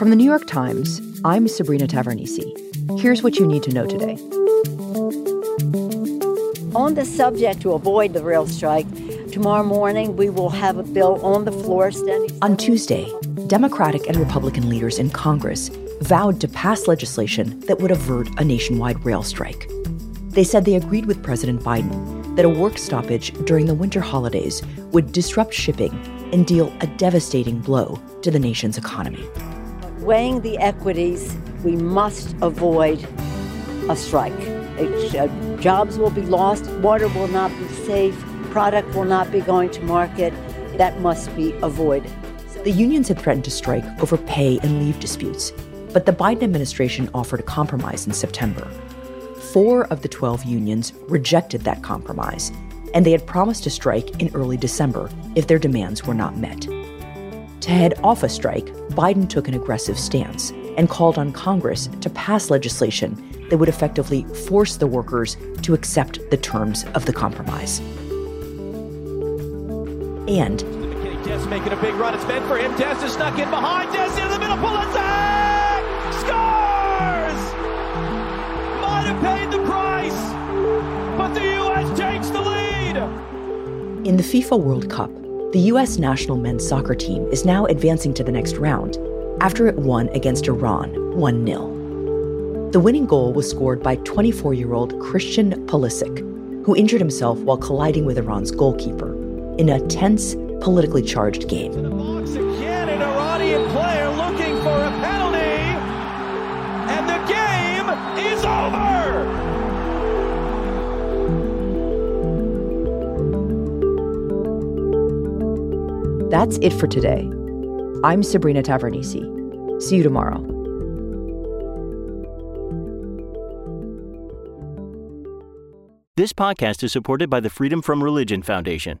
From the New York Times, I'm Sabrina Tavernise. Here's what you need to know today. On the subject to avoid the rail strike, tomorrow morning we will have a bill on the floor standing. On Tuesday, Democratic and Republican leaders in Congress vowed to pass legislation that would avert a nationwide rail strike. They said they agreed with President Biden that a work stoppage during the winter holidays would disrupt shipping and deal a devastating blow to the nation's economy. Weighing the equities, we must avoid a strike. It, uh, jobs will be lost, water will not be safe, product will not be going to market. That must be avoided. The unions had threatened to strike over pay and leave disputes, but the Biden administration offered a compromise in September. Four of the 12 unions rejected that compromise, and they had promised to strike in early December if their demands were not met. To head off a strike, Biden took an aggressive stance and called on Congress to pass legislation that would effectively force the workers to accept the terms of the compromise. And Dez making a big run. It's meant for him. Dez is stuck in behind. Into the middle. Pulisic scores. Might have paid the price, but the U.S. takes the lead. in the FIFA World Cup, the U.S. national men's soccer team is now advancing to the next round after it won against Iran 1 0. The winning goal was scored by 24 year old Christian Pulisic, who injured himself while colliding with Iran's goalkeeper in a tense, politically charged game. That's it for today. I'm Sabrina Tavernise. See you tomorrow. This podcast is supported by the Freedom from Religion Foundation.